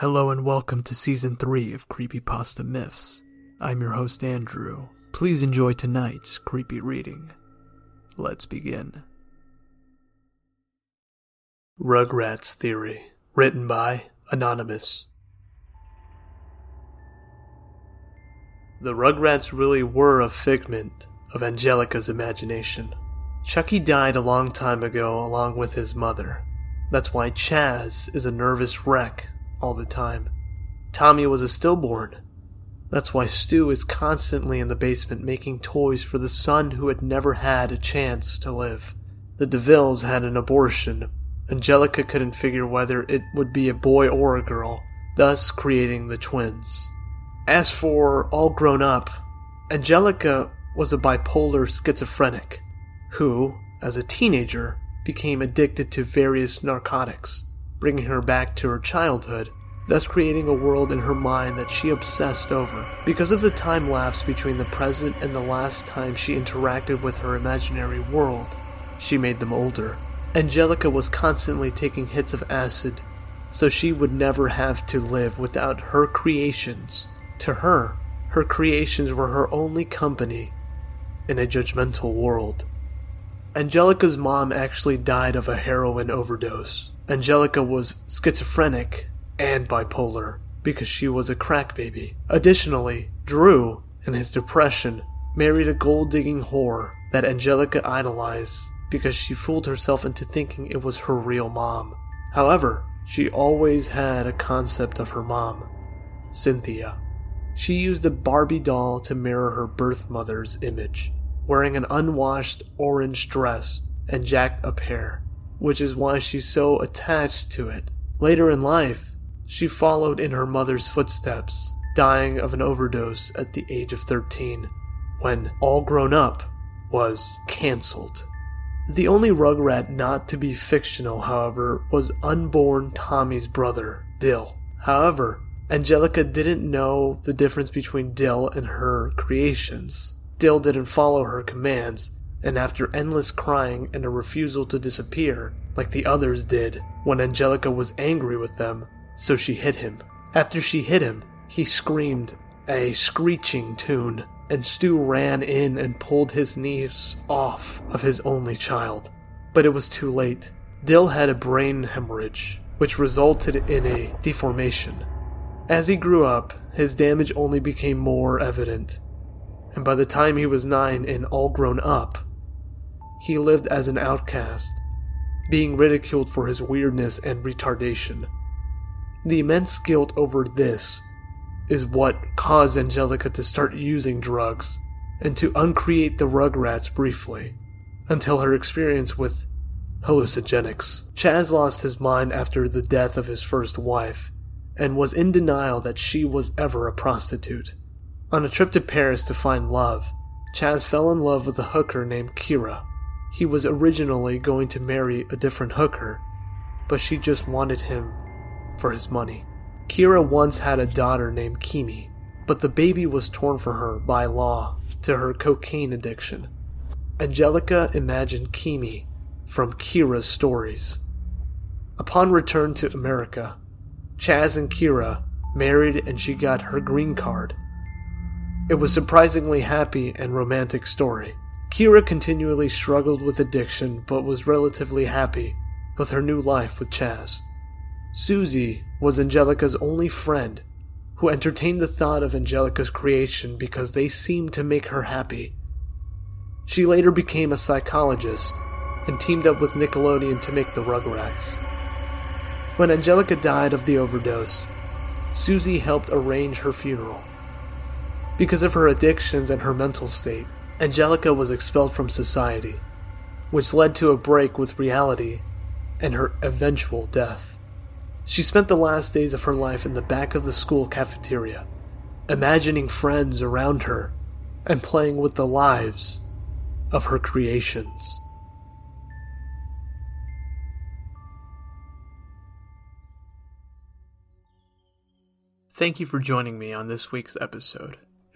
Hello and welcome to season 3 of Creepypasta Myths. I'm your host Andrew. Please enjoy tonight's creepy reading. Let's begin. Rugrats Theory, written by Anonymous. The Rugrats really were a figment of Angelica's imagination. Chuckie died a long time ago along with his mother. That's why Chaz is a nervous wreck all the time. Tommy was a stillborn. That's why Stu is constantly in the basement making toys for the son who had never had a chance to live. The DeVilles had an abortion. Angelica couldn't figure whether it would be a boy or a girl, thus creating the twins. As for All Grown Up, Angelica was a bipolar schizophrenic who, as a teenager, became addicted to various narcotics bringing her back to her childhood, thus creating a world in her mind that she obsessed over. Because of the time lapse between the present and the last time she interacted with her imaginary world, she made them older. Angelica was constantly taking hits of acid, so she would never have to live without her creations. To her, her creations were her only company in a judgmental world. Angelica's mom actually died of a heroin overdose. Angelica was schizophrenic and bipolar because she was a crack baby. Additionally, Drew, in his depression, married a gold digging whore that Angelica idolized because she fooled herself into thinking it was her real mom. However, she always had a concept of her mom, Cynthia. She used a Barbie doll to mirror her birth mother's image, wearing an unwashed orange dress and jacked up hair which is why she's so attached to it. Later in life, she followed in her mother's footsteps, dying of an overdose at the age of 13, when All Grown Up was cancelled. The only Rugrat not to be fictional, however, was unborn Tommy's brother, Dil. However, Angelica didn't know the difference between Dil and her creations. Dil didn't follow her commands, and after endless crying and a refusal to disappear, like the others did when Angelica was angry with them, so she hit him. After she hit him, he screamed a screeching tune, and Stu ran in and pulled his knees off of his only child. But it was too late. Dil had a brain hemorrhage, which resulted in a deformation. As he grew up, his damage only became more evident, and by the time he was nine and all grown up, he lived as an outcast, being ridiculed for his weirdness and retardation. The immense guilt over this is what caused Angelica to start using drugs and to uncreate the Rugrats briefly, until her experience with hallucinogenics. Chaz lost his mind after the death of his first wife and was in denial that she was ever a prostitute. On a trip to Paris to find love, Chaz fell in love with a hooker named Kira. He was originally going to marry a different hooker, but she just wanted him for his money. Kira once had a daughter named Kimi, but the baby was torn from her by law to her cocaine addiction. Angelica imagined Kimi from Kira's stories. Upon return to America, Chaz and Kira married and she got her green card. It was a surprisingly happy and romantic story. Kira continually struggled with addiction but was relatively happy with her new life with Chaz. Susie was Angelica's only friend who entertained the thought of Angelica's creation because they seemed to make her happy. She later became a psychologist and teamed up with Nickelodeon to make the Rugrats. When Angelica died of the overdose, Susie helped arrange her funeral. Because of her addictions and her mental state, Angelica was expelled from society, which led to a break with reality and her eventual death. She spent the last days of her life in the back of the school cafeteria, imagining friends around her and playing with the lives of her creations. Thank you for joining me on this week's episode.